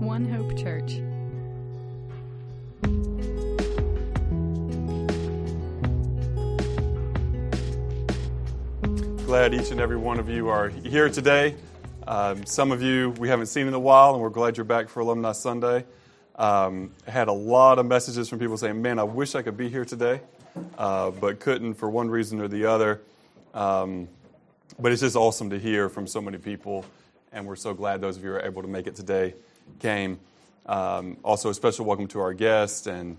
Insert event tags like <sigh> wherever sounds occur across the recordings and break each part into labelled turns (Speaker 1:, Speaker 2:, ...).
Speaker 1: One Hope Church.
Speaker 2: Glad each and every one of you are here today. Um, some of you we haven't seen in a while, and we're glad you're back for Alumni Sunday. Um, had a lot of messages from people saying, "Man, I wish I could be here today, uh, but couldn't for one reason or the other." Um, but it's just awesome to hear from so many people, and we're so glad those of you who are able to make it today came. Um, also, a special welcome to our guests and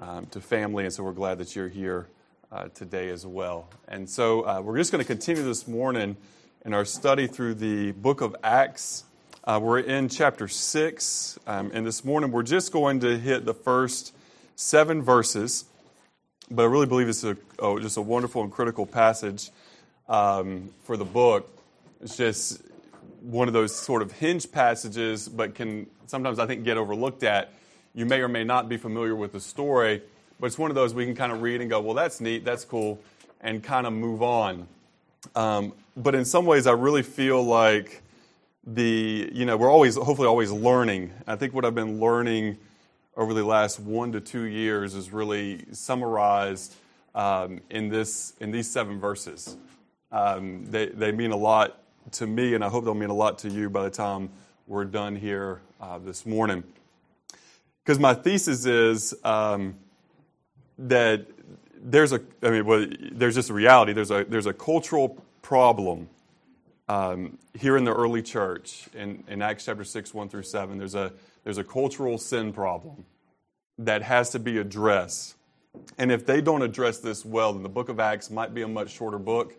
Speaker 2: um, to family, and so we're glad that you're here uh, today as well. And so uh, we're just going to continue this morning in our study through the book of Acts. Uh, we're in chapter 6, um, and this morning we're just going to hit the first seven verses, but I really believe it's a, oh, just a wonderful and critical passage um, for the book. It's just one of those sort of hinge passages, but can sometimes I think get overlooked at. You may or may not be familiar with the story, but it's one of those we can kind of read and go, well, that's neat, that's cool, and kind of move on. Um, but in some ways, I really feel like the, you know, we're always, hopefully, always learning. I think what I've been learning over the last one to two years is really summarized um, in, this, in these seven verses. Um, they, they mean a lot to me, and I hope they'll mean a lot to you by the time we're done here uh, this morning. Because my thesis is um, that there's a, I mean, well, there's just a reality. There's a, there's a cultural problem um, here in the early church in, in Acts chapter 6, 1 through 7. There's a, there's a cultural sin problem that has to be addressed. And if they don't address this well, then the book of Acts might be a much shorter book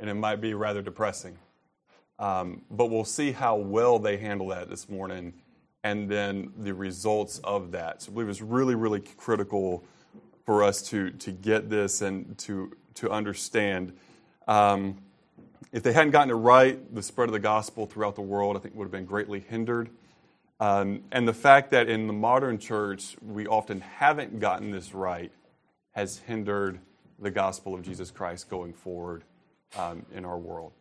Speaker 2: and it might be rather depressing. Um, but we'll see how well they handle that this morning and then the results of that. So I believe it's really, really critical for us to, to get this and to, to understand. Um, if they hadn't gotten it right, the spread of the gospel throughout the world, I think, would have been greatly hindered. Um, and the fact that in the modern church, we often haven't gotten this right has hindered the gospel of Jesus Christ going forward um, in our world.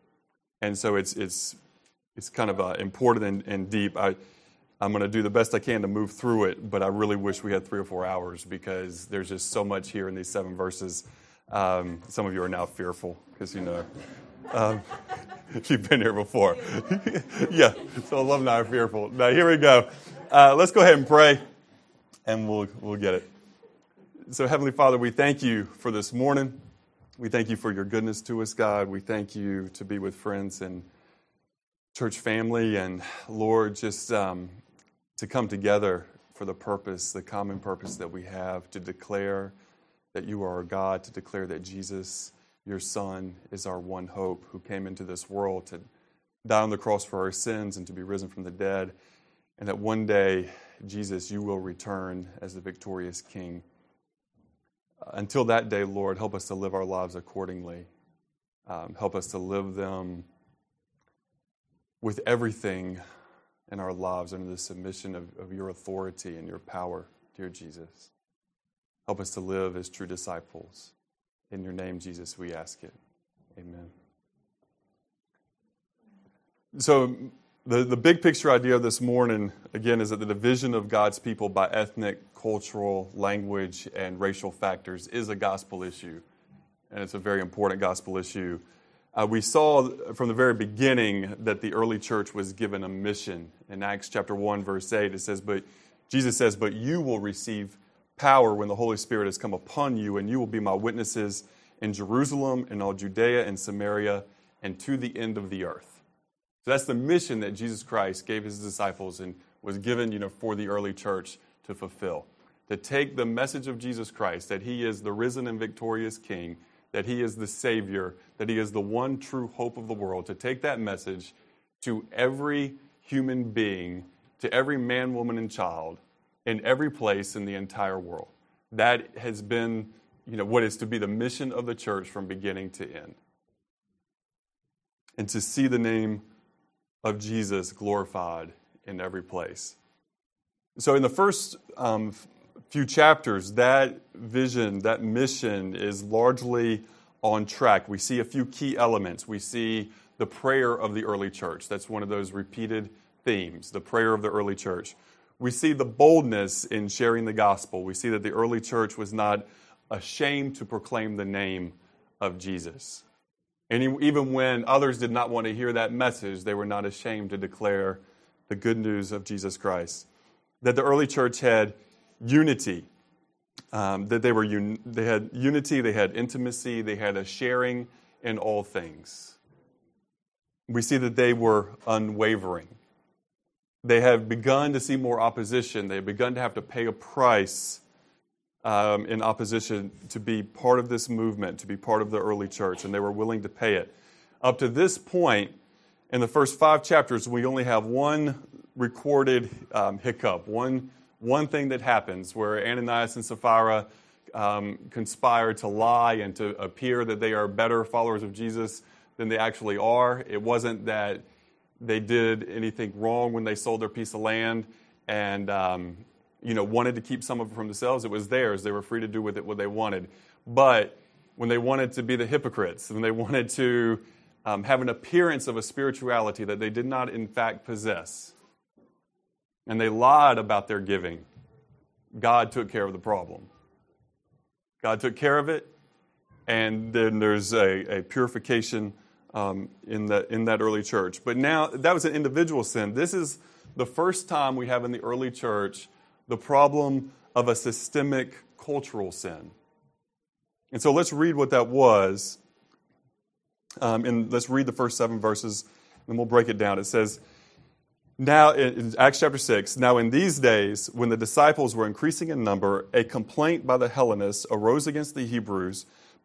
Speaker 2: And so it's, it's, it's kind of uh, important and, and deep. I, I'm going to do the best I can to move through it, but I really wish we had three or four hours because there's just so much here in these seven verses. Um, some of you are now fearful because you know um, <laughs> you've been here before. <laughs> yeah, so alumni are fearful. Now here we go. Uh, let's go ahead and pray, and we'll we'll get it. So Heavenly Father, we thank you for this morning. We thank you for your goodness to us, God. We thank you to be with friends and church family, and Lord, just um, to come together for the purpose, the common purpose that we have to declare that you are our God, to declare that Jesus, your Son, is our one hope who came into this world to die on the cross for our sins and to be risen from the dead, and that one day, Jesus, you will return as the victorious King. Until that day, Lord, help us to live our lives accordingly. Um, help us to live them with everything in our lives under the submission of, of your authority and your power, dear Jesus. Help us to live as true disciples. In your name, Jesus, we ask it. Amen. So, the, the big picture idea this morning, again, is that the division of God's people by ethnic, cultural, language, and racial factors is a gospel issue. And it's a very important gospel issue. Uh, we saw from the very beginning that the early church was given a mission. In Acts chapter 1, verse 8, it says, But Jesus says, But you will receive power when the Holy Spirit has come upon you, and you will be my witnesses in Jerusalem, in all Judea and Samaria, and to the end of the earth. So that's the mission that Jesus Christ gave his disciples and was given, you know, for the early church to fulfill. To take the message of Jesus Christ, that he is the risen and victorious King, that he is the Savior, that he is the one true hope of the world, to take that message to every human being, to every man, woman, and child in every place in the entire world. That has been you know, what is to be the mission of the church from beginning to end. And to see the name of Jesus glorified in every place. So, in the first um, few chapters, that vision, that mission is largely on track. We see a few key elements. We see the prayer of the early church. That's one of those repeated themes, the prayer of the early church. We see the boldness in sharing the gospel. We see that the early church was not ashamed to proclaim the name of Jesus. And even when others did not want to hear that message, they were not ashamed to declare the good news of Jesus Christ. That the early church had unity, um, that they, were un- they had unity, they had intimacy, they had a sharing in all things. We see that they were unwavering. They have begun to see more opposition. They have begun to have to pay a price um, in opposition to be part of this movement, to be part of the early church, and they were willing to pay it. Up to this point, in the first five chapters, we only have one recorded um, hiccup, one, one thing that happens where Ananias and Sapphira um, conspire to lie and to appear that they are better followers of Jesus than they actually are. It wasn't that they did anything wrong when they sold their piece of land and um, you know wanted to keep some of it from themselves. It was theirs. They were free to do with it what they wanted. But when they wanted to be the hypocrites, when they <laughs> wanted to um, have an appearance of a spirituality that they did not in fact possess, and they lied about their giving, God took care of the problem. God took care of it, and then there's a, a purification um, in, the, in that early church. But now, that was an individual sin. This is the first time we have in the early church the problem of a systemic cultural sin. And so let's read what that was. Um, and let's read the first seven verses, and we'll break it down. It says, now, in Acts chapter 6, now in these days, when the disciples were increasing in number, a complaint by the Hellenists arose against the Hebrews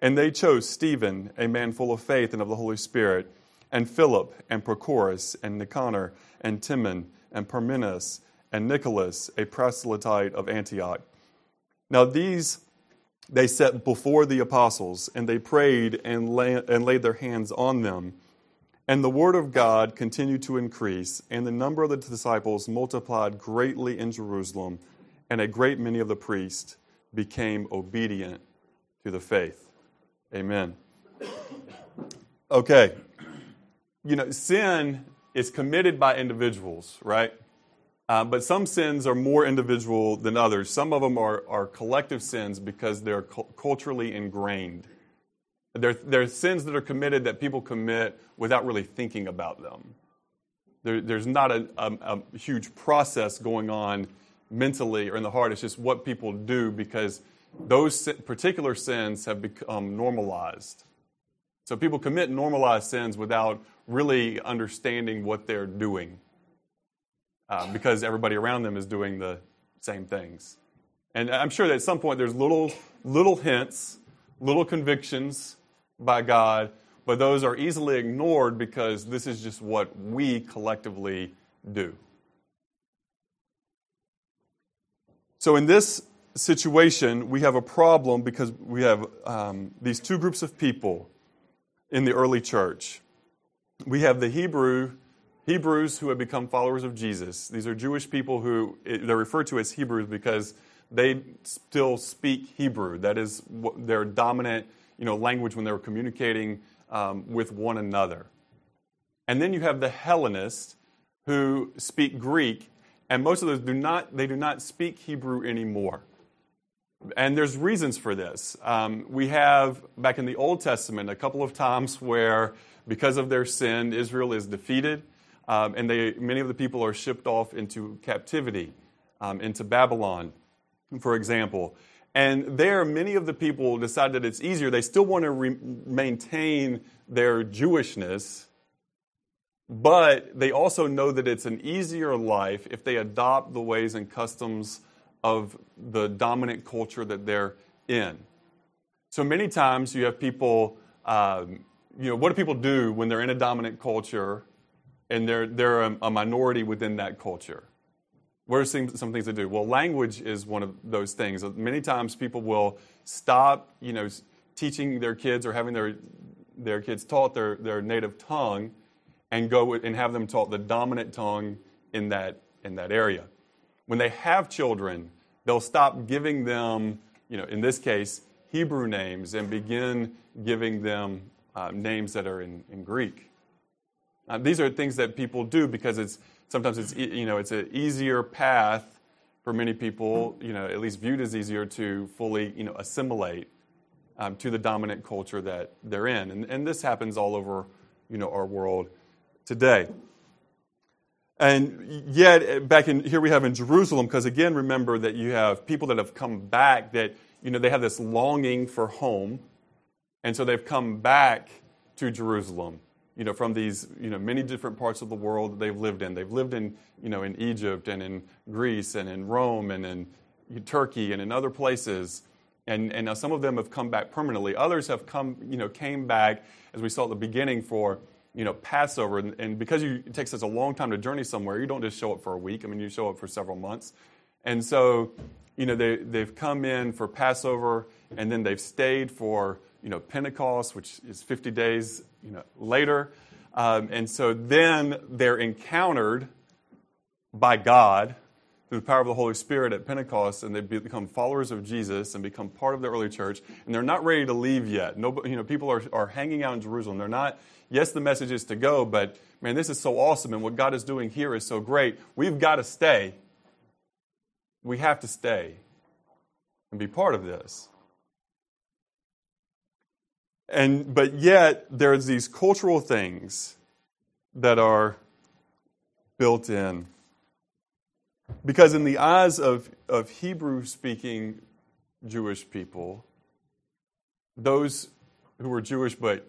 Speaker 2: And they chose Stephen, a man full of faith and of the Holy Spirit, and Philip, and Prochorus, and Nicanor, and Timon, and Parmenas, and Nicholas, a proselyte of Antioch. Now these they set before the apostles, and they prayed and, lay, and laid their hands on them. And the word of God continued to increase, and the number of the disciples multiplied greatly in Jerusalem, and a great many of the priests became obedient to the faith. Amen. Okay. You know, sin is committed by individuals, right? Uh, but some sins are more individual than others. Some of them are, are collective sins because they're cu- culturally ingrained. They're, they're sins that are committed that people commit without really thinking about them. There, there's not a, a, a huge process going on mentally or in the heart. It's just what people do because those particular sins have become normalized. So people commit normalized sins without really understanding what they're doing uh, because everybody around them is doing the same things. And I'm sure that at some point there's little, little hints, little convictions by God, but those are easily ignored because this is just what we collectively do. So, in this situation, we have a problem because we have um, these two groups of people in the early church. We have the Hebrew Hebrews who have become followers of Jesus. These are Jewish people who they're referred to as Hebrews because they still speak Hebrew. That is their dominant, you know, language when they were communicating um, with one another. And then you have the Hellenists who speak Greek, and most of those do not they do not speak Hebrew anymore. And there's reasons for this. Um, we have, back in the Old Testament, a couple of times where, because of their sin, Israel is defeated, um, and they, many of the people are shipped off into captivity, um, into Babylon, for example. And there, many of the people decide that it's easier. They still want to re- maintain their Jewishness, but they also know that it's an easier life if they adopt the ways and customs of the dominant culture that they're in. So many times you have people, um, you know, what do people do when they're in a dominant culture and they're, they're a, a minority within that culture? What are some, some things they do? Well, language is one of those things. Many times people will stop, you know, teaching their kids or having their, their kids taught their, their native tongue and go and have them taught the dominant tongue in that, in that area. When they have children, they'll stop giving them, you know, in this case, Hebrew names and begin giving them uh, names that are in, in Greek. Uh, these are things that people do because it's sometimes it's you know it's an easier path for many people, you know, at least viewed as easier to fully you know assimilate um, to the dominant culture that they're in, and, and this happens all over you know our world today. And yet, eh, back in here we have in Jerusalem, because again, remember that you have people that have come back that you know, they have this longing for home. And so they've come back to Jerusalem, you know, from these, you know, many different parts of the world that they've lived in. They've lived in, you know, in Egypt and in Greece and in Rome and in Turkey and in other places. And, and now some of them have come back permanently. Others have come, you know, came back, as we saw at the beginning, for, you know, Passover. And, and because you, it takes such a long time to journey somewhere, you don't just show up for a week. I mean, you show up for several months. And so you know, they, they've come in for Passover and then they've stayed for, you know, Pentecost, which is 50 days, you know, later. Um, and so then they're encountered by God through the power of the Holy Spirit at Pentecost, and they become followers of Jesus and become part of the early church. And they're not ready to leave yet. No, you know, people are, are hanging out in Jerusalem. They're not. Yes, the message is to go, but man, this is so awesome, and what God is doing here is so great. We've got to stay we have to stay and be part of this. And but yet there's these cultural things that are built in. Because in the eyes of, of Hebrew speaking Jewish people, those who were Jewish but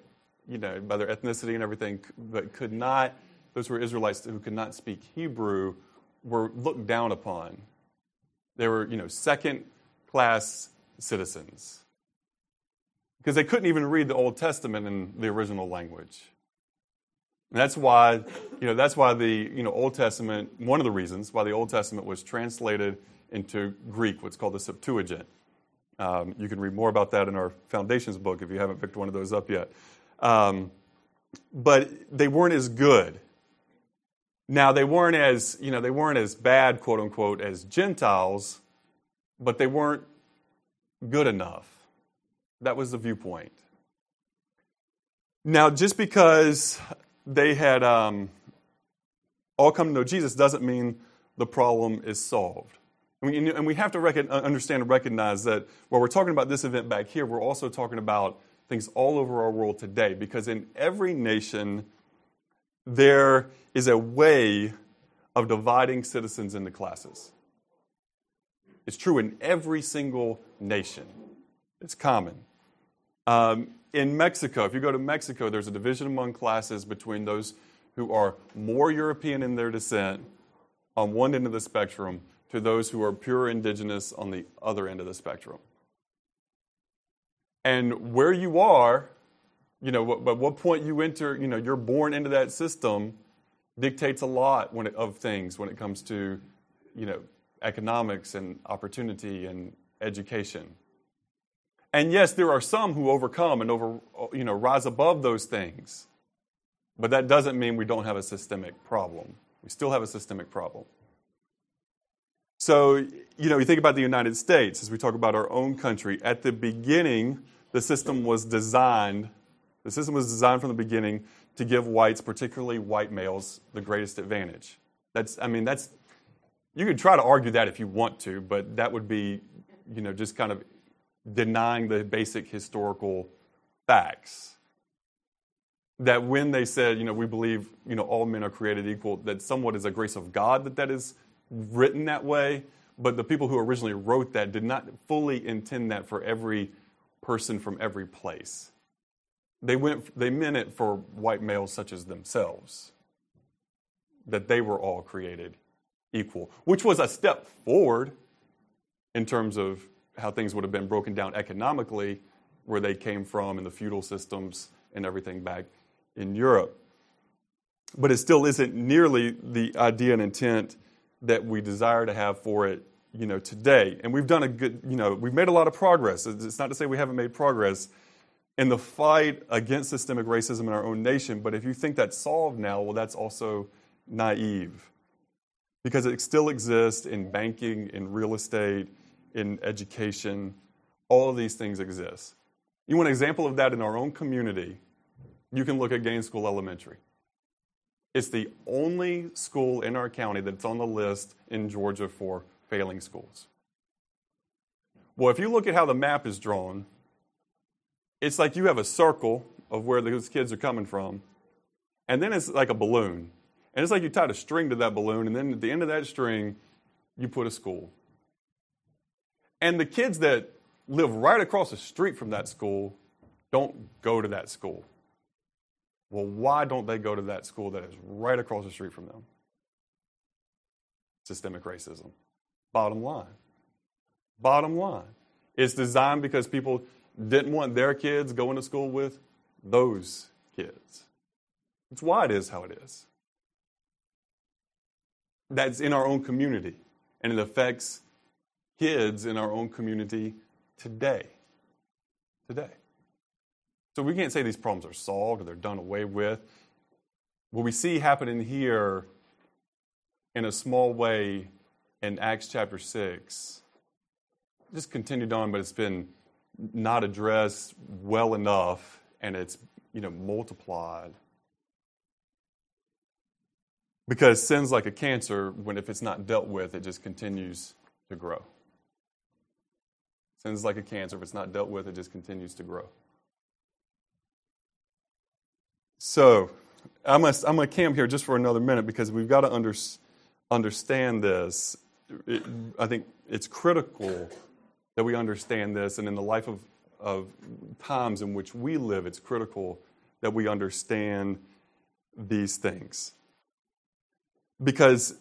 Speaker 2: you know, by their ethnicity and everything, but could not, those who were Israelites who could not speak Hebrew were looked down upon. They were, you know, second class citizens. Because they couldn't even read the Old Testament in the original language. And that's why, you know, that's why the you know, Old Testament, one of the reasons why the Old Testament was translated into Greek, what's called the Septuagint. Um, you can read more about that in our Foundations book if you haven't picked one of those up yet. Um, but they weren't as good now they weren't as, you know, they weren't as bad, quote unquote, as Gentiles, but they weren't good enough. That was the viewpoint. Now, just because they had um, all come to know Jesus doesn't mean the problem is solved. And we, have to reckon, understand and recognize that while we're talking about this event back here, we're also talking about things all over our world today. Because in every nation, there is a way of dividing citizens into classes. It's true in every single nation, it's common. Um, in Mexico, if you go to Mexico, there's a division among classes between those who are more European in their descent on one end of the spectrum to those who are pure indigenous on the other end of the spectrum. And where you are you know, but what point you enter, you know, you're born into that system dictates a lot when it, of things when it comes to, you know, economics and opportunity and education. And yes, there are some who overcome and over, you know, rise above those things. But that doesn't mean we don't have a systemic problem. We still have a systemic problem. So, you know, you think about the United States as we talk about our own country. At the beginning, the system was designed the system was designed from the beginning to give whites, particularly white males, the greatest advantage. That's, I mean, that's, you could try to argue that if you want to, but that would be, you know, just kind of denying the basic historical facts. That when they said, you know, we believe, you know, all men are created equal, that somewhat is a grace of God that that is written that way, but the people who originally wrote that did not fully intend that for every person from every place. They, went, they meant it for white males such as themselves, that they were all created equal, which was a step forward in terms of how things would have been broken down economically. where they came from and the feudal systems and everything back in Europe. But it still isn't nearly the idea and intent that we desire to have for it, you know, today. And we've done a good, you know, we've made a lot of progress. It's not to say we haven't made progress in the fight against systemic racism in our own nation, but if you think that's solved now, well, that's also naive. Because it still exists in banking, in real estate, in education. All of these things exist. You want an example of that in our own community? You can look at Gaines School Elementary. It's the only school in our county that's on the list in Georgia for failing schools. Well, if you look at how the map is drawn, it's like you have a circle of where those kids are coming from, and then it's like a balloon. And it's like you tied a string to that balloon, and then at the end of that string, you put a school. And the kids that live right across the street from that school don't go to that school. Well, why don't they go to that school that is right across the street from them? Systemic racism. Bottom line. Bottom line. It's designed because people didn't want their kids going to school with those kids. It's why it is how it is. That's in our own community, and it affects kids in our own community today. Today. So we can't say these problems are solved or they're done away with. What we see happening here in a small way in Acts chapter 6 just continued on, but it's been not addressed well enough and it's you know multiplied. Because sin's like a cancer, when if it's not dealt with, it just continues to grow. Sin's like a cancer, if it's not dealt with, it just continues to grow. So, I'm going to camp here just for another minute because we've got to under, understand this. It, I think it's critical that we understand this, and in the life of, of times in which we live, it's critical that we understand these things. Because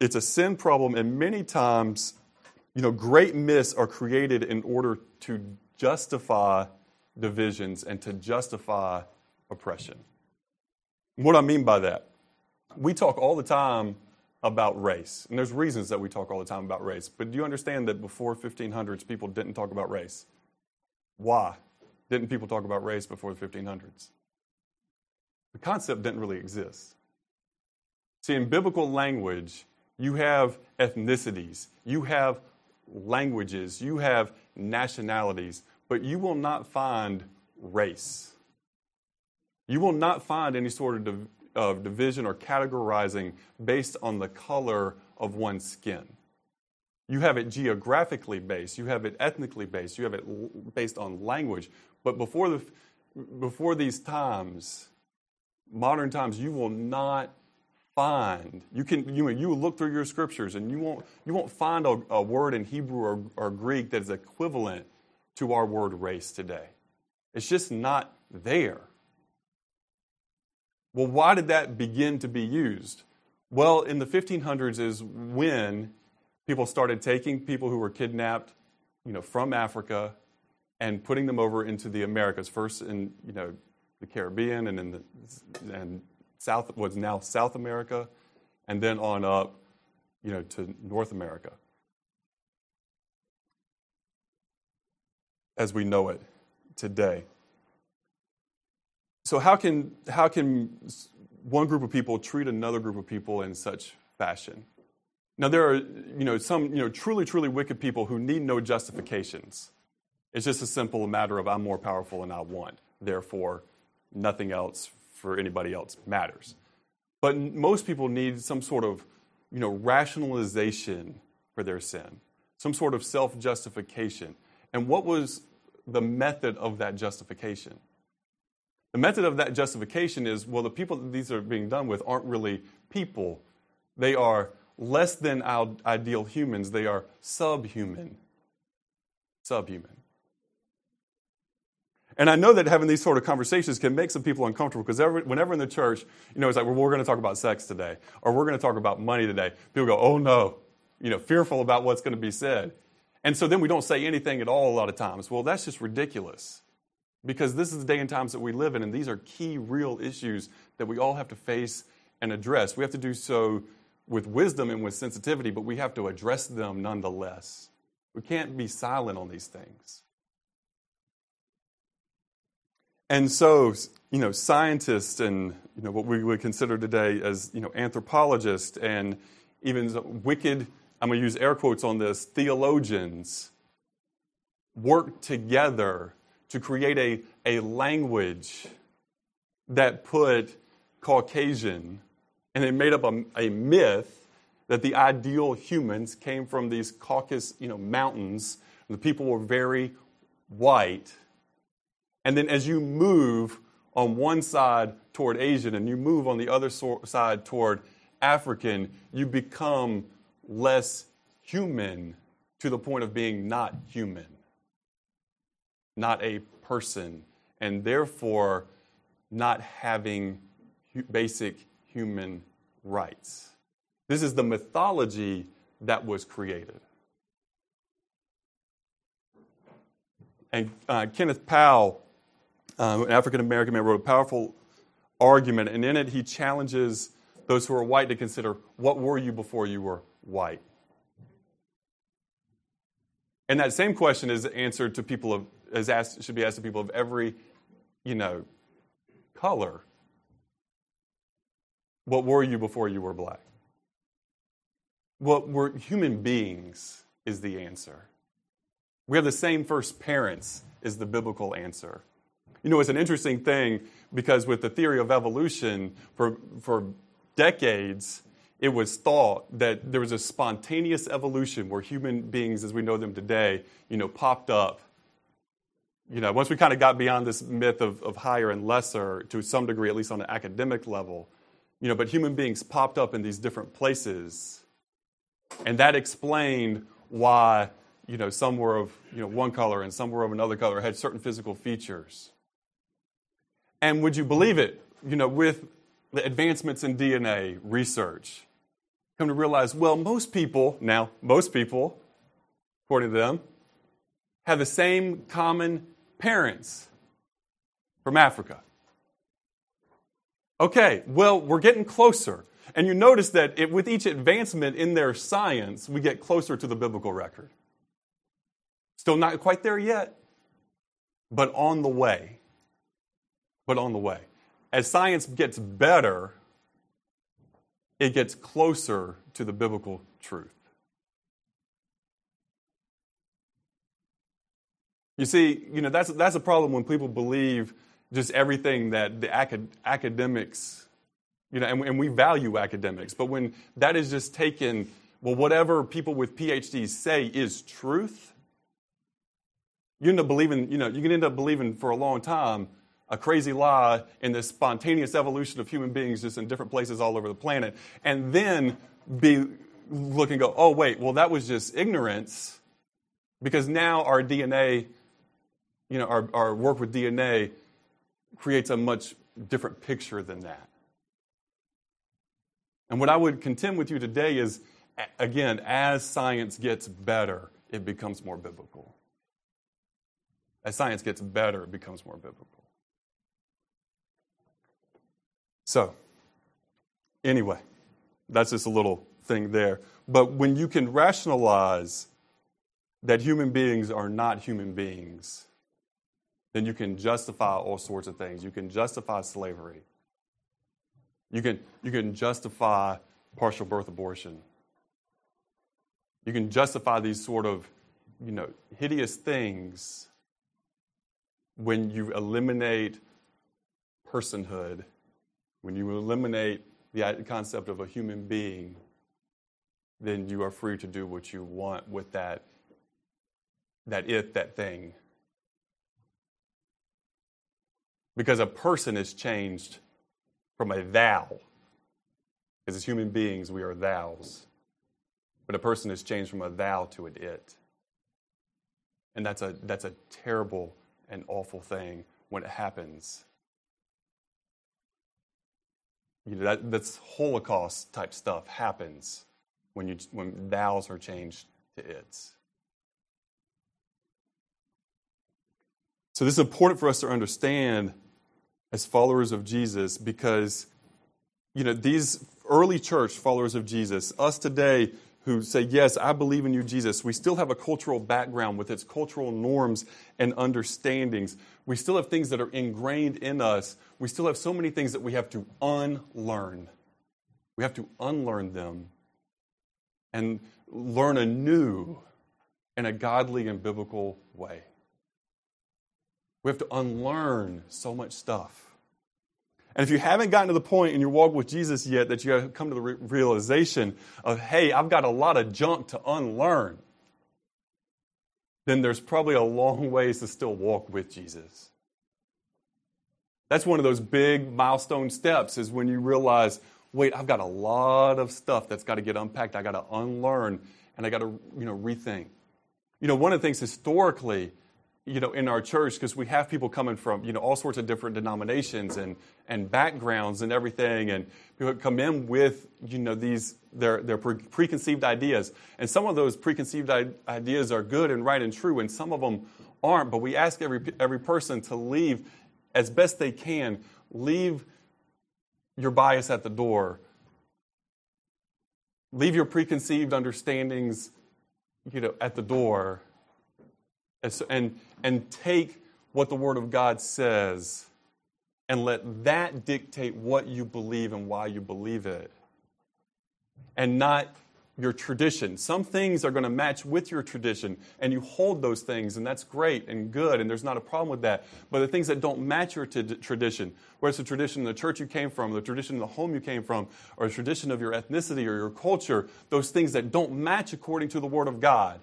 Speaker 2: it's a sin problem, and many times, you know, great myths are created in order to justify divisions and to justify oppression. What I mean by that, we talk all the time about race, and there's reasons that we talk all the time about race. But do you understand that before 1500s, people didn't talk about race? Why didn't people talk about race before the 1500s? The concept didn't really exist. See, in biblical language, you have ethnicities, you have languages, you have nationalities, but you will not find race. You will not find any sort of, div- of division or categorizing based on the color of one's skin. You have it geographically based, you have it ethnically based, you have it l- based on language. But before, the, before these times, modern times, you will not find. You can you, you look through your scriptures and you won't you won't find a, a word in hebrew or, or greek that is equivalent to our word race today. It's just not there. Well, why did that begin to be used? Well, in the 1500s is when people started taking people who were kidnapped, you know, from Africa and putting them over into the Americas, first in, you know, the Caribbean and in the and South was now South America, and then on up, you know, to North America. As we know it today. So, how can, how can one group of people treat another group of people in such fashion? Now, there are you know, some you know, truly, truly wicked people who need no justifications. It's just a simple matter of I'm more powerful and I want. Therefore, nothing else for anybody else matters. But most people need some sort of you know, rationalization for their sin, some sort of self justification. And what was the method of that justification? The method of that justification is well, the people that these are being done with aren't really people. They are less than ideal humans, they are subhuman. Subhuman. And I know that having these sort of conversations can make some people uncomfortable because whenever in the church, you know, it's like, well, we're going to talk about sex today, or we're going to talk about money today. People go, oh no, you know, fearful about what's going to be said. And so then we don't say anything at all a lot of times. Well, that's just ridiculous. because this is the day and times that we live in, and these are key, real issues that we all have to face and address. We have to do so with wisdom and with sensitivity, but we have to address them nonetheless. We can't be silent on these things. And so, you know, scientists and you know what we would consider today as you know anthropologists and even wicked, I'm going to use air quotes on this, theologians work together to create a, a language that put Caucasian and it made up a, a myth that the ideal humans came from these Caucasus, you know, mountains. The people were very white. And then as you move on one side toward Asian and you move on the other so- side toward African, you become less human to the point of being not human, not a person, and therefore not having basic human rights. This is the mythology that was created. And uh, Kenneth Powell, uh, an African American man, wrote a powerful argument, and in it he challenges those who are white to consider what were you before you were white? And that same question is answered to people of, is asked, should be asked to people of every, you know, color. What were you before you were black? What were human beings is the answer. We have the same first parents is the biblical answer. You know, it's an interesting thing because with the theory of evolution, for, for decades, it was thought that there was a spontaneous evolution where human beings, as we know them today, you know, popped up. You know, once we kind of got beyond this myth of, of higher and lesser to some degree, at least on an academic level, you know, but human beings popped up in these different places. And that explained why, you know, some were of, you know, one color and some were of another color, had certain physical features. And would you believe it, you know, with the advancements in DNA research, come to realize, well, most people, now, most people, according to them, have the same common parents from Africa. Okay, well, we're getting closer. And you notice that it, with each advancement in their science, we get closer to the biblical record. Still not quite there yet, but on the way. But on the way. As science gets better, it gets closer to the biblical truth. You see, you know, that's, that's a problem when people believe just everything that the acad- academics, you know, and, and we value academics, but when that is just taken, well, whatever people with PhDs say is truth, you end up believing, you know, you can end up believing for a long time a crazy lie in this spontaneous evolution of human beings just in different places all over the planet, and then be look and go, oh wait, well that was just ignorance, because now our DNA, you know, our, our work with DNA creates a much different picture than that. And what I would contend with you today is, again, as science gets better, it becomes more biblical. As science gets better, it becomes more biblical. So, anyway, that's just a little thing there. But when you can rationalize that human beings are not human beings, then you can justify all sorts of things. You can justify slavery. You can, you can justify partial birth abortion. You can justify these sort of, you know, hideous things when you eliminate personhood when you eliminate the concept of a human being, then you are free to do what you want with that, that it, that thing. Because a person is changed from a thou. Because as human beings, we are thous. But a person is changed from a thou to an it. And that's a, that's a terrible and awful thing when it happens you know, that, that's Holocaust type stuff happens when, you, when thous are changed to its. So, this is important for us to understand as followers of Jesus because, you know, these early church followers of Jesus, us today who say, Yes, I believe in you, Jesus, we still have a cultural background with its cultural norms and understandings. We still have things that are ingrained in us. We still have so many things that we have to unlearn. We have to unlearn them and learn anew in a godly and biblical way. We have to unlearn so much stuff. And if you haven't gotten to the point in your walk with Jesus yet that you have come to the realization of, hey, I've got a lot of junk to unlearn, then there's probably a long ways to still walk with Jesus. That's one of those big milestone steps is when you realize, wait, I've got a lot of stuff that's got to get unpacked. I got to unlearn and I got to, you know, rethink. You know, one of the things historically you know, in our church because we have people coming from, you know, all sorts of different denominations and, and backgrounds and everything. And people come in with, you know, these, their, their pre- preconceived ideas. And some of those preconceived ideas are good and right and true, and some of them aren't. But we ask every, every person to leave as best they can, leave your bias at the door. Leave your preconceived understandings, you know, at the door and, and take what the Word of God says and let that dictate what you believe and why you believe it. And not your tradition. Some things are going to match with your tradition, and you hold those things, and that's great and good, and there's not a problem with that. But the things that don't match your t- tradition, whether it's the tradition in the church you came from, the tradition in the home you came from, or the tradition of your ethnicity or your culture, those things that don't match according to the Word of God,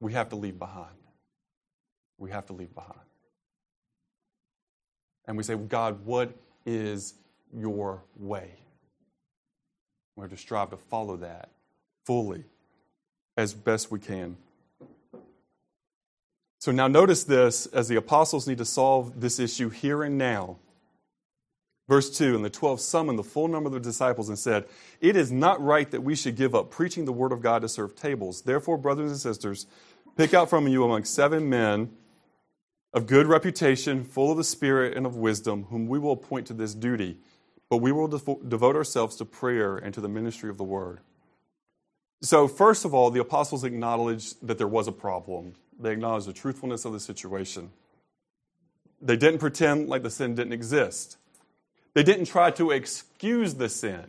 Speaker 2: we have to leave behind. We have to leave behind. And we say, God, what is your way? We have to strive to follow that fully as best we can. So now notice this as the apostles need to solve this issue here and now. Verse 2 And the twelve summoned the full number of the disciples and said, It is not right that we should give up preaching the word of God to serve tables. Therefore, brothers and sisters, Pick out from you among seven men of good reputation, full of the Spirit and of wisdom, whom we will appoint to this duty. But we will devote ourselves to prayer and to the ministry of the word. So, first of all, the apostles acknowledged that there was a problem. They acknowledged the truthfulness of the situation. They didn't pretend like the sin didn't exist. They didn't try to excuse the sin.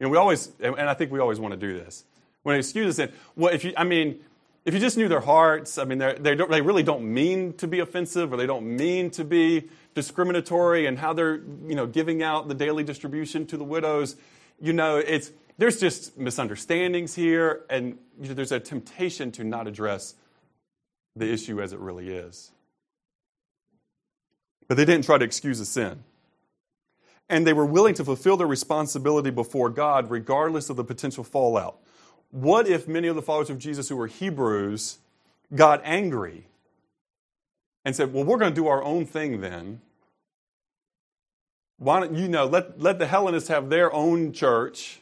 Speaker 2: Know, we always, and I think we always want to do this. When excuse the sin, well, if you, I mean, if you just knew their hearts, I mean, they, they really don't mean to be offensive or they don't mean to be discriminatory and how they're, you know, giving out the daily distribution to the widows, you know, it's, there's just misunderstandings here and you know, there's a temptation to not address the issue as it really is. But they didn't try to excuse the sin. And they were willing to fulfill their responsibility before God regardless of the potential fallout. What if many of the followers of Jesus who were Hebrews got angry and said, Well, we're going to do our own thing then? Why don't you know, let, let the Hellenists have their own church.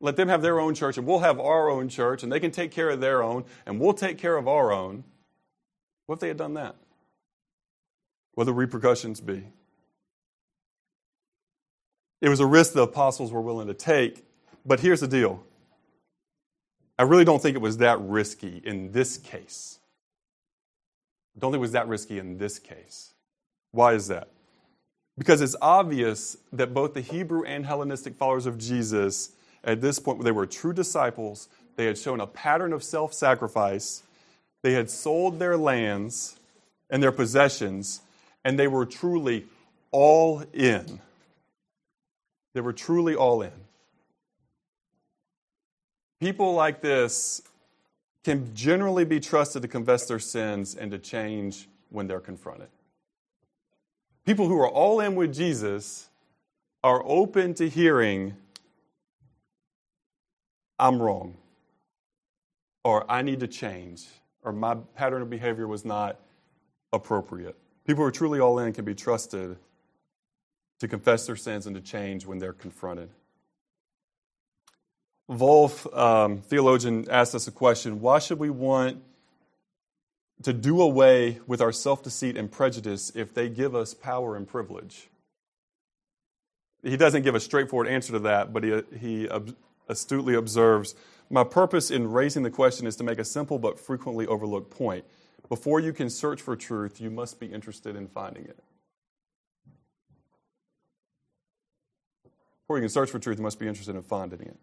Speaker 2: Let them have their own church, and we'll have our own church, and they can take care of their own, and we'll take care of our own. What if they had done that? What would the repercussions be? It was a risk the apostles were willing to take, but here's the deal I really don't think it was that risky in this case. I don't think it was that risky in this case. Why is that? Because it's obvious that both the Hebrew and Hellenistic followers of Jesus, at this point, they were true disciples. They had shown a pattern of self sacrifice. They had sold their lands and their possessions, and they were truly all in. They were truly all in. People like this can generally be trusted to confess their sins and to change when they're confronted. People who are all in with Jesus are open to hearing, I'm wrong, or I need to change, or my pattern of behavior was not appropriate. People who are truly all in can be trusted to confess their sins and to change when they're confronted. Volf, um, theologian, asked us a question Why should we want to do away with our self deceit and prejudice if they give us power and privilege. He doesn't give a straightforward answer to that, but he, he astutely observes My purpose in raising the question is to make a simple but frequently overlooked point. Before you can search for truth, you must be interested in finding it. Before you can search for truth, you must be interested in finding it.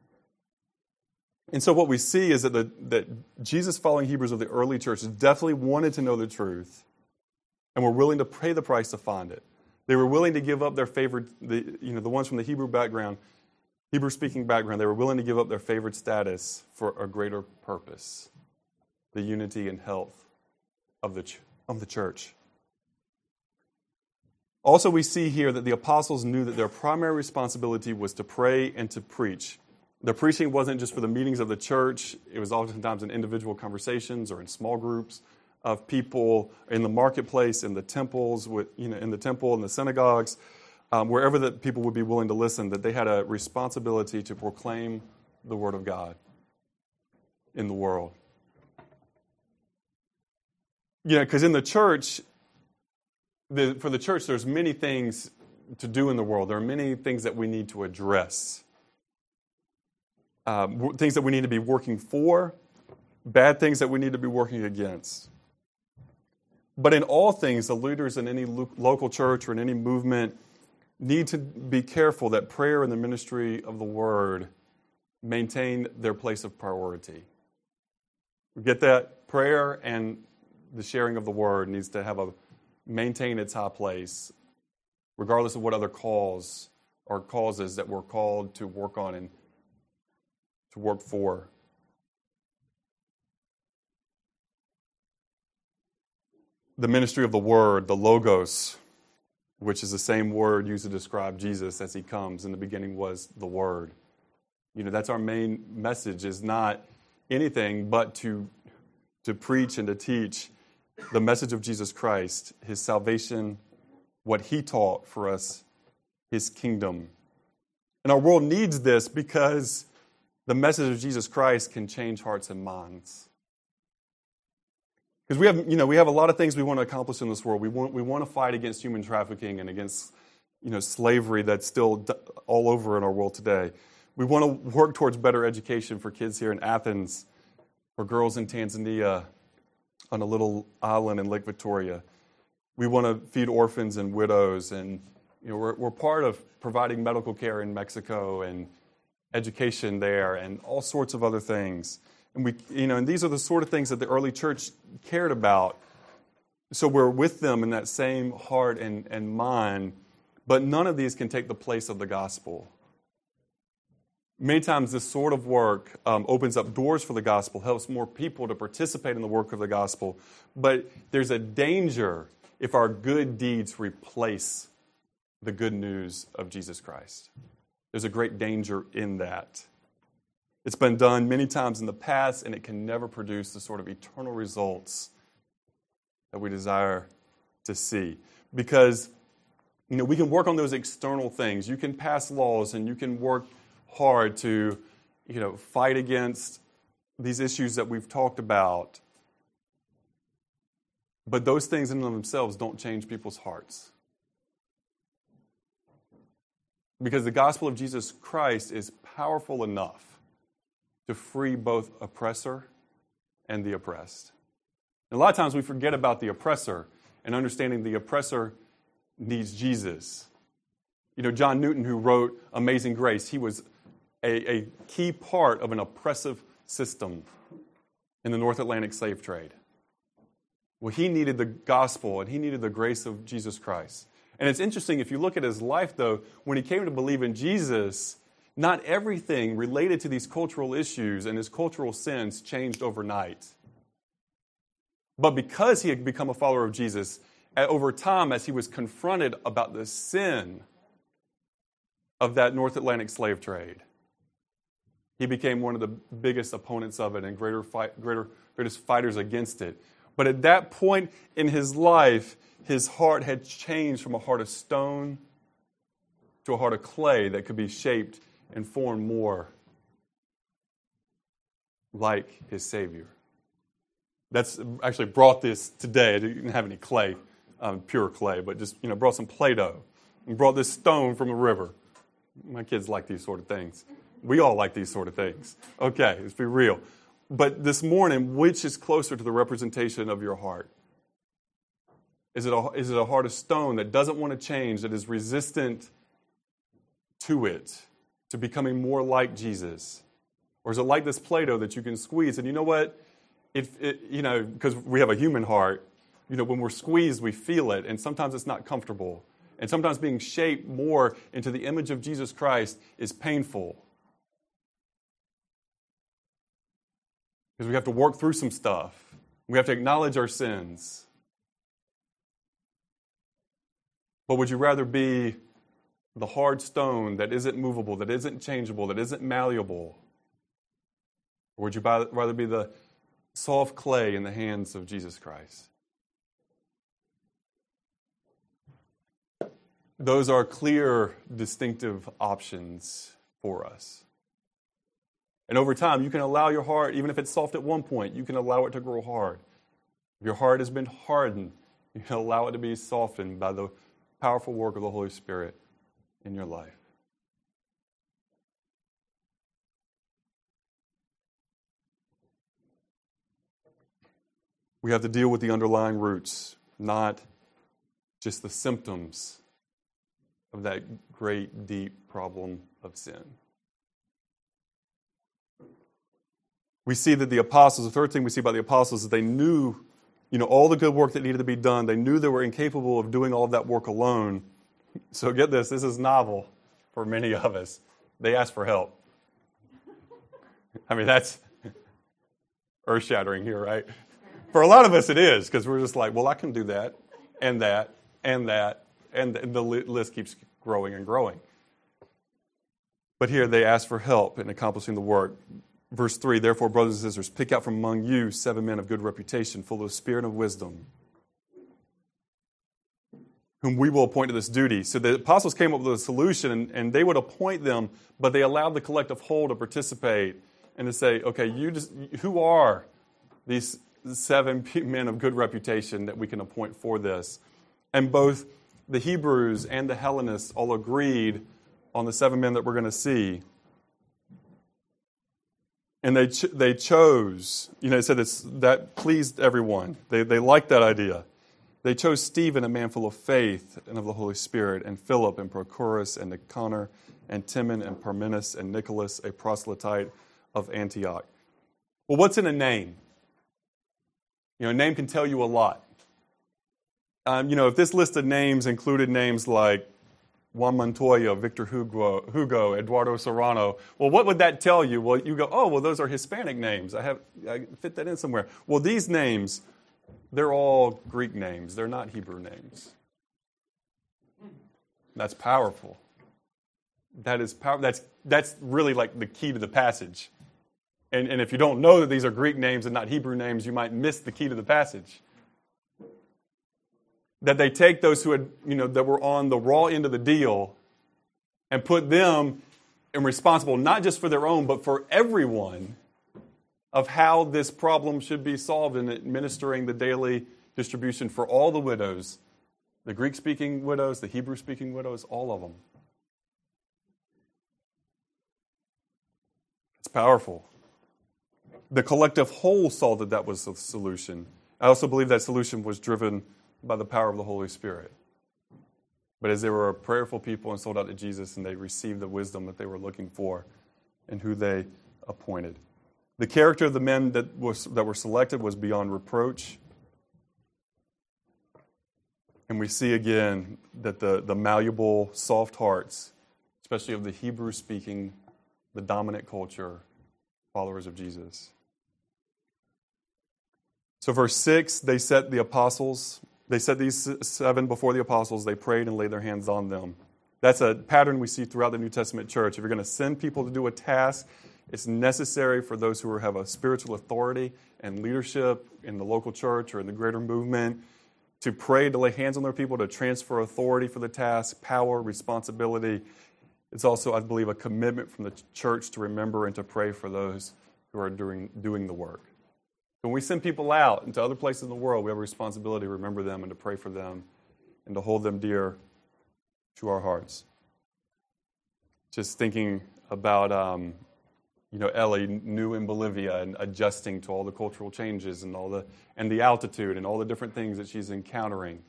Speaker 2: And so, what we see is that, the, that Jesus following Hebrews of the early church definitely wanted to know the truth and were willing to pay the price to find it. They were willing to give up their favorite, the, you know, the ones from the Hebrew background, Hebrew speaking background, they were willing to give up their favorite status for a greater purpose the unity and health of the, of the church. Also, we see here that the apostles knew that their primary responsibility was to pray and to preach. The preaching wasn't just for the meetings of the church, it was oftentimes in individual conversations or in small groups of people in the marketplace, in the temples, with, you know, in the temple, in the synagogues, um, wherever that people would be willing to listen, that they had a responsibility to proclaim the Word of God in the world. You know, because in the church, the, for the church, there's many things to do in the world. There are many things that we need to address um, things that we need to be working for, bad things that we need to be working against. But in all things, the leaders in any lo- local church or in any movement need to be careful that prayer and the ministry of the word maintain their place of priority. We Get that? Prayer and the sharing of the word needs to have a maintain its high place, regardless of what other calls or causes that we're called to work on and to work for. The ministry of the Word, the Logos, which is the same word used to describe Jesus as he comes. In the beginning was the Word. You know, that's our main message, is not anything but to, to preach and to teach the message of Jesus Christ, his salvation, what he taught for us, his kingdom. And our world needs this because the message of Jesus Christ can change hearts and minds. Because we have, you know, we have a lot of things we want to accomplish in this world. We want, we want to fight against human trafficking and against, you know, slavery that's still all over in our world today. We want to work towards better education for kids here in Athens, for girls in Tanzania, on a little island in Lake Victoria. We want to feed orphans and widows, and you know, we're, we're part of providing medical care in Mexico and education there and all sorts of other things. And we, you know, and these are the sort of things that the early church cared about. So we're with them in that same heart and, and mind, but none of these can take the place of the gospel. Many times, this sort of work um, opens up doors for the gospel, helps more people to participate in the work of the gospel. But there's a danger if our good deeds replace the good news of Jesus Christ. There's a great danger in that. It's been done many times in the past, and it can never produce the sort of eternal results that we desire to see. Because you know, we can work on those external things. You can pass laws and you can work hard to, you know, fight against these issues that we've talked about. But those things in themselves don't change people's hearts. Because the gospel of Jesus Christ is powerful enough to free both oppressor and the oppressed. And a lot of times we forget about the oppressor and understanding the oppressor needs Jesus. You know, John Newton, who wrote Amazing Grace, he was a, a key part of an oppressive system in the North Atlantic slave trade. Well, he needed the gospel and he needed the grace of Jesus Christ. And it's interesting, if you look at his life, though, when he came to believe in Jesus, not everything related to these cultural issues and his cultural sins changed overnight. But because he had become a follower of Jesus, over time, as he was confronted about the sin of that North Atlantic slave trade, he became one of the biggest opponents of it and greater, fight, greater greatest fighters against it. But at that point in his life, his heart had changed from a heart of stone to a heart of clay that could be shaped and formed more like his Savior. That's actually brought this today. I didn't have any clay, um, pure clay, but just you know brought some Play-Doh and brought this stone from the river. My kids like these sort of things. We all like these sort of things. Okay, let's be real. But this morning, which is closer to the representation of your heart? Is it a, is it a heart of stone that doesn't want to change, that is resistant to it, to becoming more like Jesus? Or is it like this Play Doh that you can squeeze? And you know what? If it, you know, because we have a human heart, you know, when we're squeezed, we feel it, and sometimes it's not comfortable. And sometimes being shaped more into the image of Jesus Christ is painful. Because we have to work through some stuff. We have to acknowledge our sins. But would you rather be the hard stone that isn't movable, that isn't changeable, that isn't malleable? Or would you rather be the soft clay in the hands of Jesus Christ? Those are clear, distinctive options for us. And over time, you can allow your heart, even if it's soft at one point, you can allow it to grow hard. If your heart has been hardened, you can allow it to be softened by the powerful work of the Holy Spirit in your life. We have to deal with the underlying roots, not just the symptoms of that great, deep problem of sin. We see that the apostles, the third thing we see about the apostles is they knew you know, all the good work that needed to be done. They knew they were incapable of doing all of that work alone. So get this, this is novel for many of us. They asked for help. I mean, that's earth shattering here, right? For a lot of us, it is, because we're just like, well, I can do that, and that, and that, and the list keeps growing and growing. But here they ask for help in accomplishing the work. Verse 3 Therefore, brothers and sisters, pick out from among you seven men of good reputation, full of spirit and of wisdom, whom we will appoint to this duty. So the apostles came up with a solution, and, and they would appoint them, but they allowed the collective whole to participate and to say, okay, you just, who are these seven men of good reputation that we can appoint for this? And both the Hebrews and the Hellenists all agreed on the seven men that we're going to see. And they, they chose, you know, said that pleased everyone. They, they liked that idea. They chose Stephen, a man full of faith and of the Holy Spirit, and Philip, and Prochorus, and Nicanor, and Timon, and Parmenas, and Nicholas, a proselyte of Antioch. Well, what's in a name? You know, a name can tell you a lot. Um, you know, if this list of names included names like Juan Montoya, Victor Hugo, Hugo, Eduardo Serrano. Well, what would that tell you? Well, you go, oh, well, those are Hispanic names. I have I fit that in somewhere. Well, these names, they're all Greek names. They're not Hebrew names. That's powerful. That is power. That's that's really like the key to the passage. And, and if you don't know that these are Greek names and not Hebrew names, you might miss the key to the passage that they take those who had, you know, that were on the raw end of the deal and put them and responsible not just for their own, but for everyone of how this problem should be solved in administering the daily distribution for all the widows the Greek speaking widows, the Hebrew speaking widows, all of them. It's powerful. The collective whole saw that that was the solution. I also believe that solution was driven by the power of the Holy Spirit. But as they were a prayerful people and sold out to Jesus, and they received the wisdom that they were looking for and who they appointed. The character of the men that, was, that were selected was beyond reproach. And we see again that the, the malleable, soft hearts, especially of the Hebrew speaking, the dominant culture, followers of Jesus. So, verse 6, they set the apostles they set these seven before the apostles. They prayed and laid their hands on them. That's a pattern we see throughout the New Testament church. If you're going to send people to do a task, it's necessary for those who have a spiritual authority and leadership in the local church or in the greater movement to pray, to lay hands on their people, to transfer authority for the task, power, responsibility. It's also, I believe, a commitment from the church to remember and to pray for those who are doing, doing the work. When we send people out into other places in the world, we have a responsibility to remember them and to pray for them and to hold them dear to our hearts. Just thinking about, um, you know, Ellie new in Bolivia and adjusting to all the cultural changes and all the and the altitude and all the different things that she's encountering,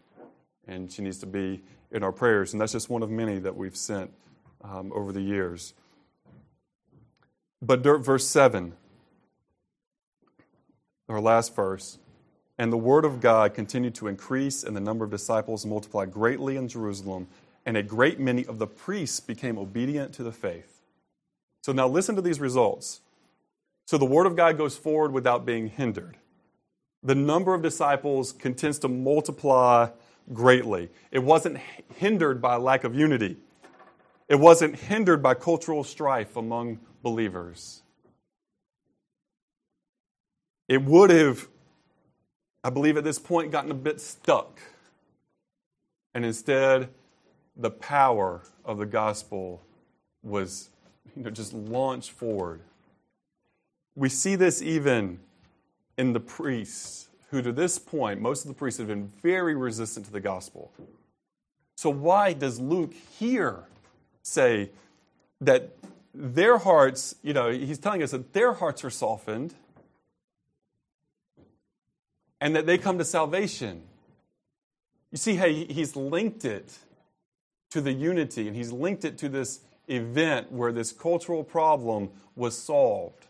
Speaker 2: and she needs to be in our prayers. And that's just one of many that we've sent um, over the years. But verse seven, our last verse. And the word of God continued to increase, and the number of disciples multiplied greatly in Jerusalem, and a great many of the priests became obedient to the faith. So now listen to these results. So the word of God goes forward without being hindered. The number of disciples continues to multiply greatly. It wasn't hindered by lack of unity. It wasn't hindered by cultural strife among believers. It would have I believe at this point gotten a bit stuck. And instead, the power of the gospel was you know, just launched forward. We see this even in the priests, who to this point, most of the priests have been very resistant to the gospel. So, why does Luke here say that their hearts, you know, he's telling us that their hearts are softened and that they come to salvation. You see how he's linked it to the unity, and he's linked it to this event where this cultural problem was solved.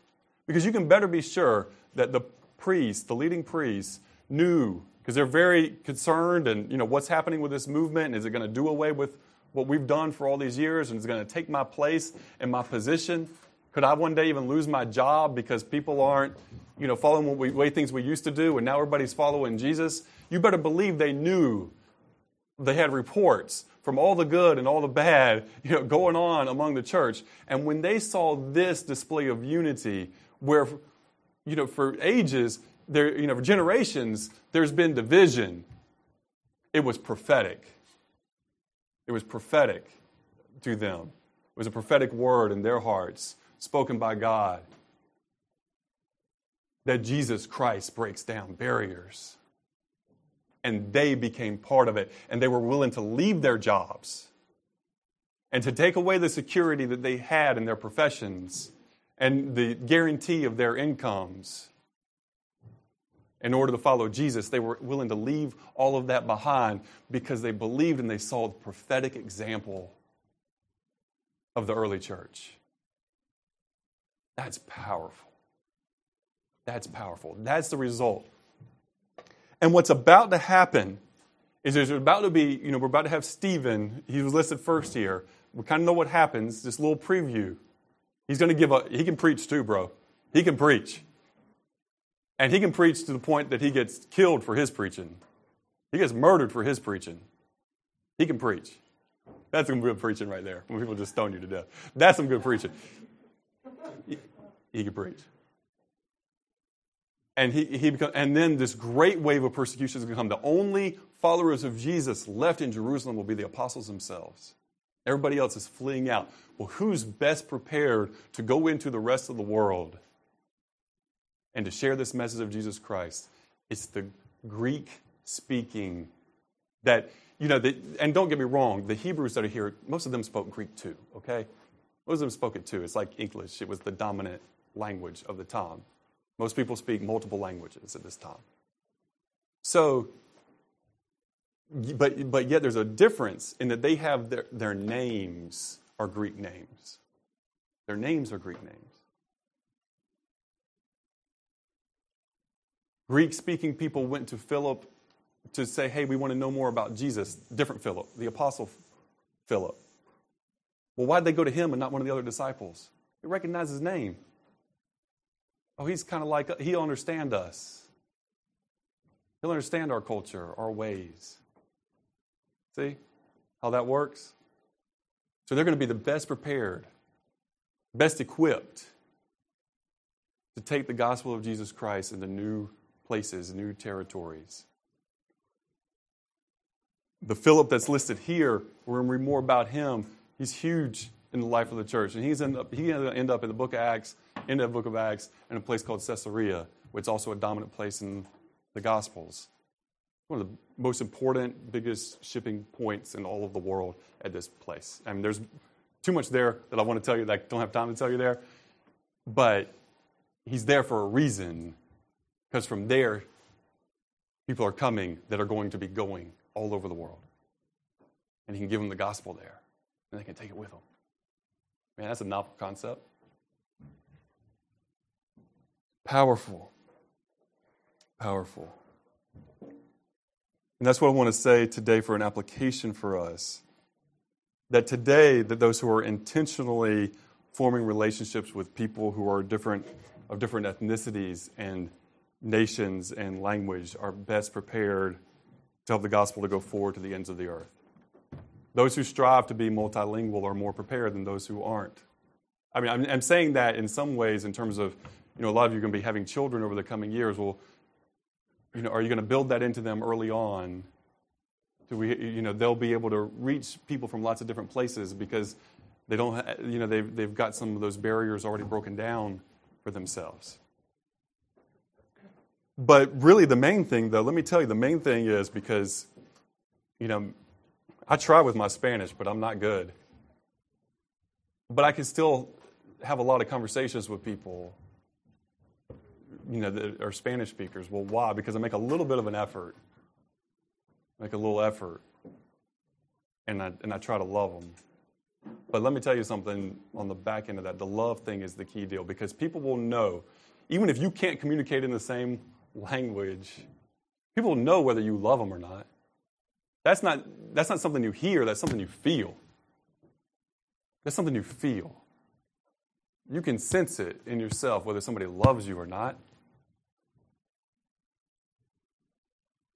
Speaker 2: Because you can better be sure that the priests, the leading priests, knew, because they're very concerned and, you know, what's happening with this movement? Is it going to do away with what we've done for all these years? And is going to take my place and my position? Could I one day even lose my job because people aren't you know, following we, way things we used to do, and now everybody's following Jesus, you better believe they knew. They had reports from all the good and all the bad, you know, going on among the church. And when they saw this display of unity, where, you know, for ages, there, you know, for generations, there's been division, it was prophetic. It was prophetic to them. It was a prophetic word in their hearts, spoken by God that Jesus Christ breaks down barriers. And they became part of it. And they were willing to leave their jobs and to take away the security that they had in their professions and the guarantee of their incomes. In order to follow Jesus, they were willing to leave all of that behind because they believed and they saw the prophetic example of the early church. That's powerful. That's powerful. That's the result. And what's about to happen is there's about to be, you know, we're about to have Stephen. He was listed first here. We kind of know what happens, this little preview. He's going to give a, he can preach too, bro. He can preach. And he can preach to the point that he gets killed for his preaching. He gets murdered for his preaching. He can preach. That's some good preaching right there. When people just stone you to death. That's some good preaching. He, can preach and he, he become, and then this great wave of persecution is going to come. The only followers of Jesus left in Jerusalem will be the apostles themselves. Everybody else is fleeing out. Well, who's best prepared to go into the rest of the world and to share this message of Jesus Christ? It's the Greek speaking that, you know, the, and don't get me wrong, the Hebrews that are here, most of them spoke Greek too, okay? Most of them spoke it too. It's like English, it was the dominant language of the time. Most people speak multiple languages at this time. So, but, but yet there's a difference in that they have their, their names are Greek names. Their names are Greek names. Greek speaking people went to Philip to say, hey, we want to know more about Jesus. Different Philip, the apostle Philip. Well, why did they go to him and not one of the other disciples? They recognized his name. Oh, he's kind of like, he'll understand us. He'll understand our culture, our ways. See how that works? So they're going to be the best prepared, best equipped to take the gospel of Jesus Christ into new places, new territories. The Philip that's listed here, we're going to read more about him. He's huge in the life of the church. And he's end up, he end up in the book of Acts, in the book of Acts, in a place called Caesarea, which is also a dominant place in the Gospels. One of the most important, biggest shipping points in all of the world at this place. I mean, there's too much there that I want to tell you that I don't have time to tell you there. But he's there for a reason, because from there, people are coming that are going to be going all over the world. And he can give them the gospel there, and they can take it with them. Man, that's a novel concept. Powerful. Powerful. And that's what I want to say today for an application for us. That today, that those who are intentionally forming relationships with people who are different of different ethnicities and nations and language are best prepared to help the gospel to go forward to the ends of the earth. Those who strive to be multilingual are more prepared than those who aren't. I mean, I'm, I'm saying that in some ways in terms of, you know, a lot of you are going to be having children over the coming years. Well, you know, are you going to build that into them early on? Do we, you know, they'll be able to reach people from lots of different places because they don't, you know, they've, they've got some of those barriers already broken down for themselves. But really, the main thing, though, let me tell you, the main thing is because, you know, I try with my Spanish, but I'm not good. But I can still have a lot of conversations with people, you know, that are Spanish speakers. Well, why? Because I make a little bit of an effort, make a little effort, and I, and I try to love them. But let me tell you something on the back end of that. The love thing is the key deal because people will know, even if you can't communicate in the same language, people will know whether you love them or not. That's not, that's not something you hear, that's something you feel. That's something you feel. You can sense it in yourself whether somebody loves you or not.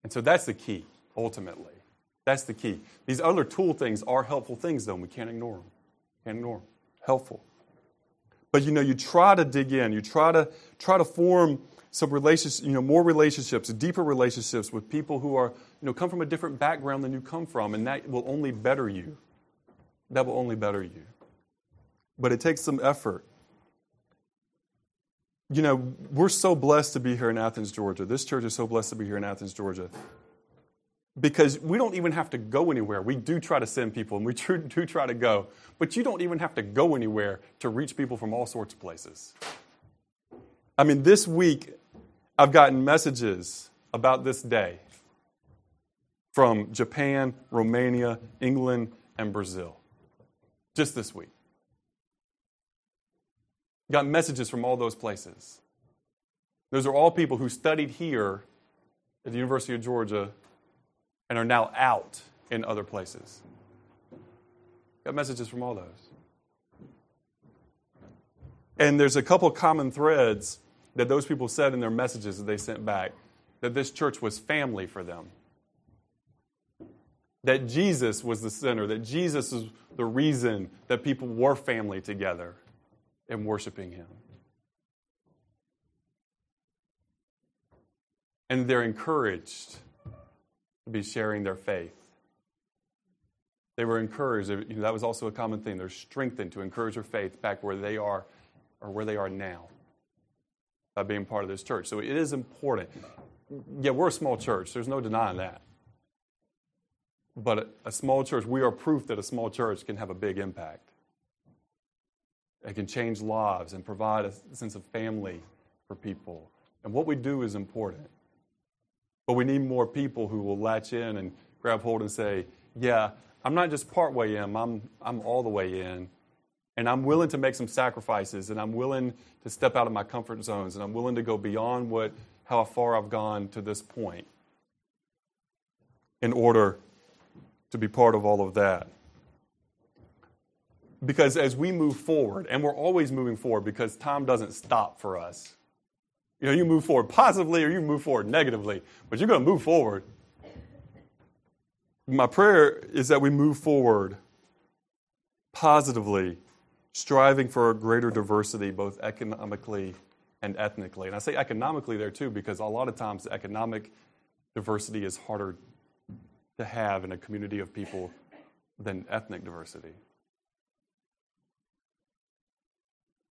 Speaker 2: And so that's the key, ultimately. That's the key. These other tool things are helpful things, though, and we can't ignore them. Can't ignore them. Helpful. But you know, you try to dig in. You try to try to form some relationships, you know, more relationships, deeper relationships with people who are, you know, come from a different background than you come from, and that will only better you. That will only better you. But it takes some effort. You know, we're so blessed to be here in Athens, Georgia. This church is so blessed to be here in Athens, Georgia because we don't even have to go anywhere. We do try to send people and we do try to go, but you don't even have to go anywhere to reach people from all sorts of places. I mean, this week I've gotten messages about this day from Japan, Romania, England, and Brazil. Just this week. Got messages from all those places. Those are all people who studied here at the University of Georgia and are now out in other places. Got messages from all those. And there's a couple common threads that those people said in their messages that they sent back that this church was family for them. That Jesus was the center, that Jesus is the reason that people were family together in worshiping Him. And they're encouraged to be sharing their faith. They were encouraged. That was also a common thing. They're strengthened to encourage their faith back where they are or where they are now by being part of this church. So it is important. Yeah, we're a small church. There's no denying that. But a small church, we are proof that a small church can have a big impact. It can change lives and provide a sense of family for people. And what we do is important. But we need more people who will latch in and grab hold and say, Yeah, I'm not just part way in, I'm, I'm all the way in. And I'm willing to make some sacrifices, and I'm willing to step out of my comfort zones, and I'm willing to go beyond what, how far I've gone to this point in order to be part of all of that. Because as we move forward, and we're always moving forward because time doesn't stop for us. You know, you move forward positively or you move forward negatively, but you're going to move forward. My prayer is that we move forward positively, striving for a greater diversity, both economically and ethnically. And I say economically there too, because a lot of times economic diversity is harder to have in a community of people than ethnic diversity.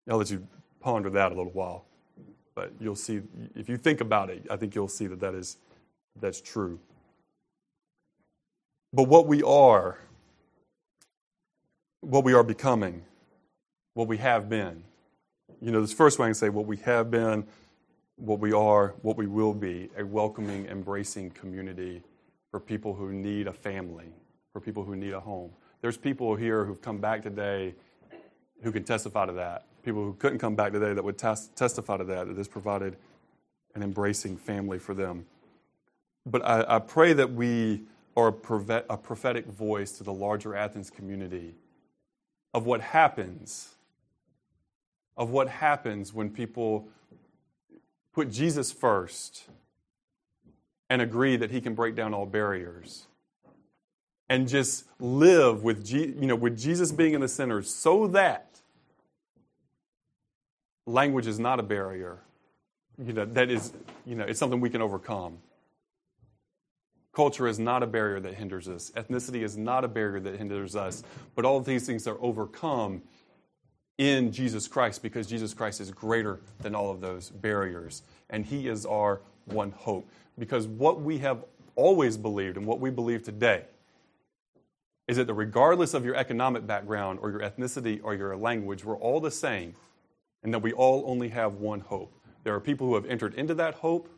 Speaker 2: I'll let you ponder that a little while. But you'll see, if you think about it, I think you'll see that that is, that's true. But what we are, what we are becoming, what we have been. You know, this first way I can say what we have been, what we are, what we will be a welcoming, embracing community for people who need a family, for people who need a home. There's people here who've come back today who can testify to that. People who couldn't come back today that would tes- testify to that, that this provided an embracing family for them. But I, I pray that we are a, a prophetic voice to the larger Athens community of what happens, of what happens when people put Jesus first and agree that he can break down all barriers and just live with, you know, with Jesus being in the center so that language is not a barrier. You know, that is, you know, it's something we can overcome. Culture is not a barrier that hinders us. Ethnicity is not a barrier that hinders us. But all of these things are overcome in Jesus Christ because Jesus Christ is greater than all of those barriers. And He is our one hope. Because what we have always believed and what we believe today is that regardless of your economic background or your ethnicity or your language, we're all the same and that we all only have one hope. There are people who have entered into that hope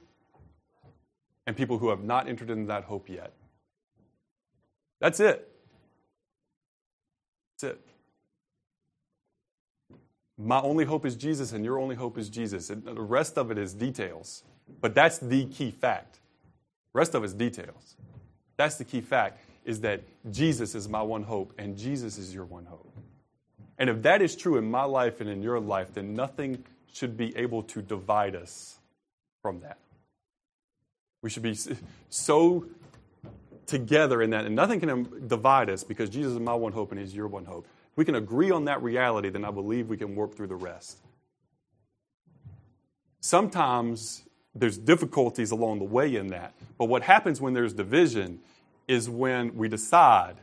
Speaker 2: and people who have not entered into that hope yet. That's it. That's it. My only hope is Jesus, and your only hope is Jesus. And the rest of it is details. But that's the key fact. Rest of it is details. That's the key fact is that Jesus is my one hope, and Jesus is your one hope. And if that is true in my life and in your life, then nothing should be able to divide us from that. We should be so together in that, and nothing can um, divide us because Jesus is my one hope and He's your one hope. If we can agree on that reality, then I believe we can work through the rest. Sometimes there's difficulties along the way in that, but what happens when there's division is when we decide,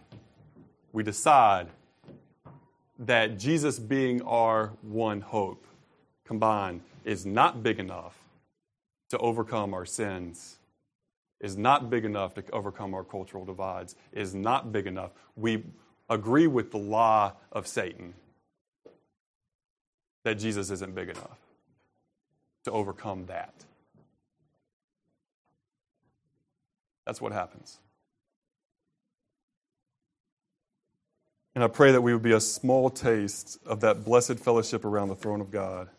Speaker 2: we decide that Jesus being our one hope combined is not big enough to overcome our sins, is not big enough to overcome our cultural divides, is not big enough. We agree with the law of Satan that Jesus isn't big enough to overcome that. That's what happens. And I pray that we would be a small taste of that blessed fellowship around the throne of God.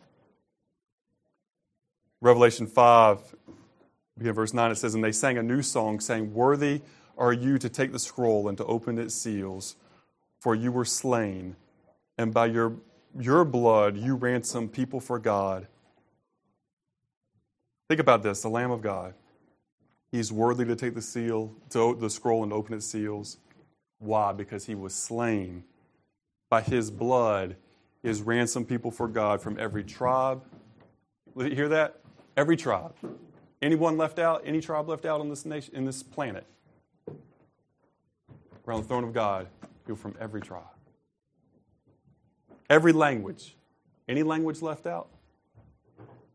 Speaker 2: Revelation 5, begin verse 9, it says, And they sang a new song, saying, Worthy are you to take the scroll and to open its seals, for you were slain, and by your, your blood you ransomed people for God. Think about this the Lamb of God. He's worthy to take the seal, to the scroll and open its seals. Why? Because he was slain. By his blood is ransom people for God from every tribe. You hear that? Every tribe. Anyone left out? Any tribe left out on this nation, in this planet? Around the throne of God, people from every tribe. Every language. Any language left out?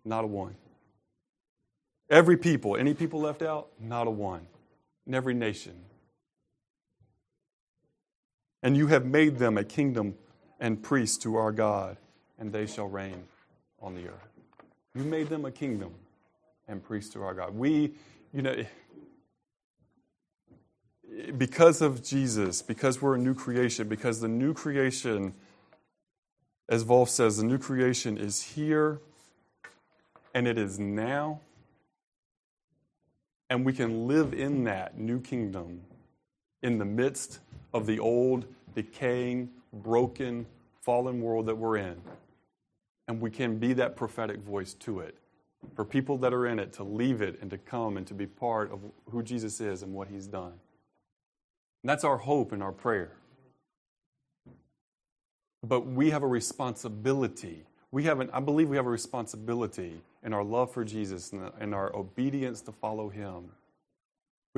Speaker 2: Not a one. Every people. Any people left out? Not a one. In every nation. And you have made them a kingdom and priests to our God, and they shall reign on the earth. You made them a kingdom and priests to our God. We, you know, because of Jesus, because we're a new creation, because the new creation, as Wolf says, the new creation is here and it is now. And we can live in that new kingdom in the midst of the old, decaying, broken, fallen world that we're in. And we can be that prophetic voice to it. For people that are in it to leave it and to come and to be part of who Jesus is and what he's done. And that's our hope and our prayer. But we have a responsibility. We have an, I believe we have a responsibility in our love for Jesus and our obedience to follow him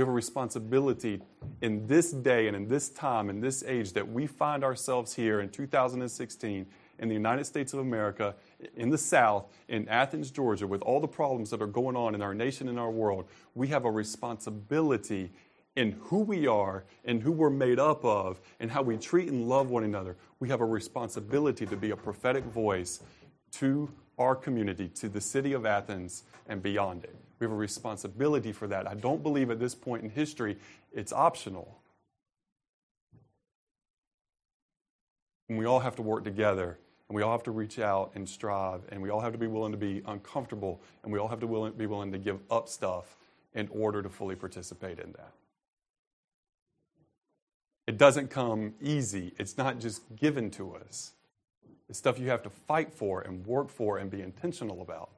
Speaker 2: we have a responsibility in this day and in this time, in this age, that we find ourselves here in 2016 in the United States of America, in the South, in Athens, Georgia, with all the problems that are going on in our nation and our world, we have a responsibility in who we are and who we're made up of and how we treat and love one another. We have a responsibility to be a prophetic voice to our community, to the city of Athens and beyond it. We have a responsibility for that. I don't believe at this point in history it's optional. And we all have to work together, and we all have to reach out and strive, and we all have to be willing to be uncomfortable, and we all have to be willing to give up stuff in order to fully participate in that. It doesn't come easy, it's not just given to us. It's stuff you have to fight for and work for and be intentional about.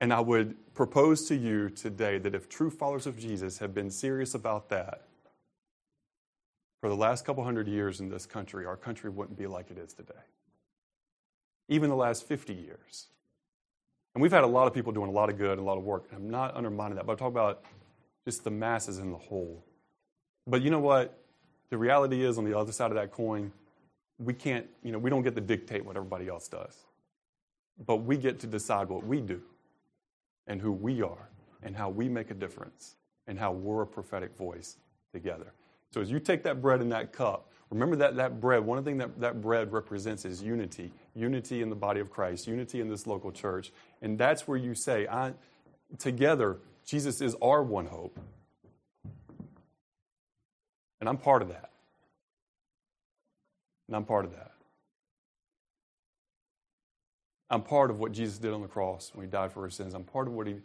Speaker 2: And I would propose to you today that if true followers of Jesus have been serious about that, for the last couple hundred years in this country, our country wouldn't be like it is today. Even the last 50 years. And we've had a lot of people doing a lot of good, and a lot of work. I'm not undermining that, but I'm talking about just the masses in the whole. But you know what? The reality is, on the other side of that coin, we can't, you know, we don't get to dictate what everybody else does. But we get to decide what we do and who we are and how we make a difference and how we're a prophetic voice together. So as you take that bread and that cup, remember that that bread, one of the thing that that bread represents is unity. Unity in the body of Christ, unity in this local church. And that's where you say, I, together, Jesus is our one hope. And I'm part of that. And I'm part of that. I'm part of what Jesus did on the cross when he died for our sins. I'm part of what he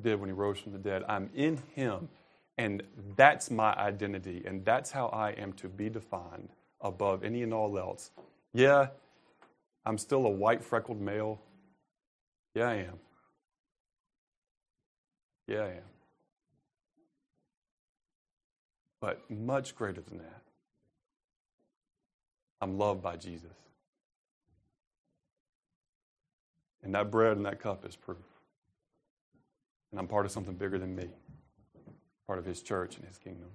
Speaker 2: did when he rose from the dead. I'm in him, and that's my identity, and that's how I am to be defined above any and all else. Yeah, I'm still a white freckled male. Yeah, I am. Yeah, I am. But much greater than that, I'm loved by Jesus. And that bread and that cup is proof. And I'm part of something bigger than me, part of his church and his kingdom.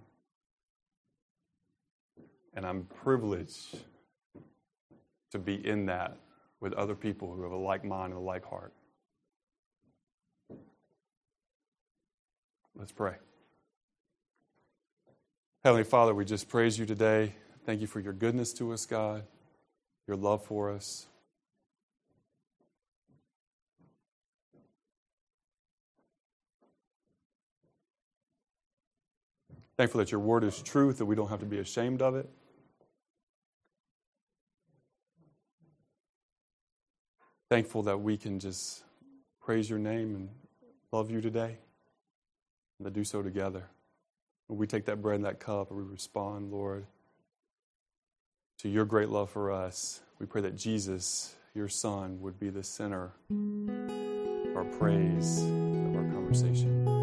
Speaker 2: And I'm privileged to be in that with other people who have a like mind and a like heart. Let's pray. Heavenly Father, we just praise you today. Thank you for your goodness to us, God, your love for us. Thankful that your word is truth, that we don't have to be ashamed of it. Thankful that we can just praise your name and love you today, and to do so together. When we take that bread and that cup and we respond, Lord, to your great love for us, we pray that Jesus, your Son, would be the center of our praise, of our conversation.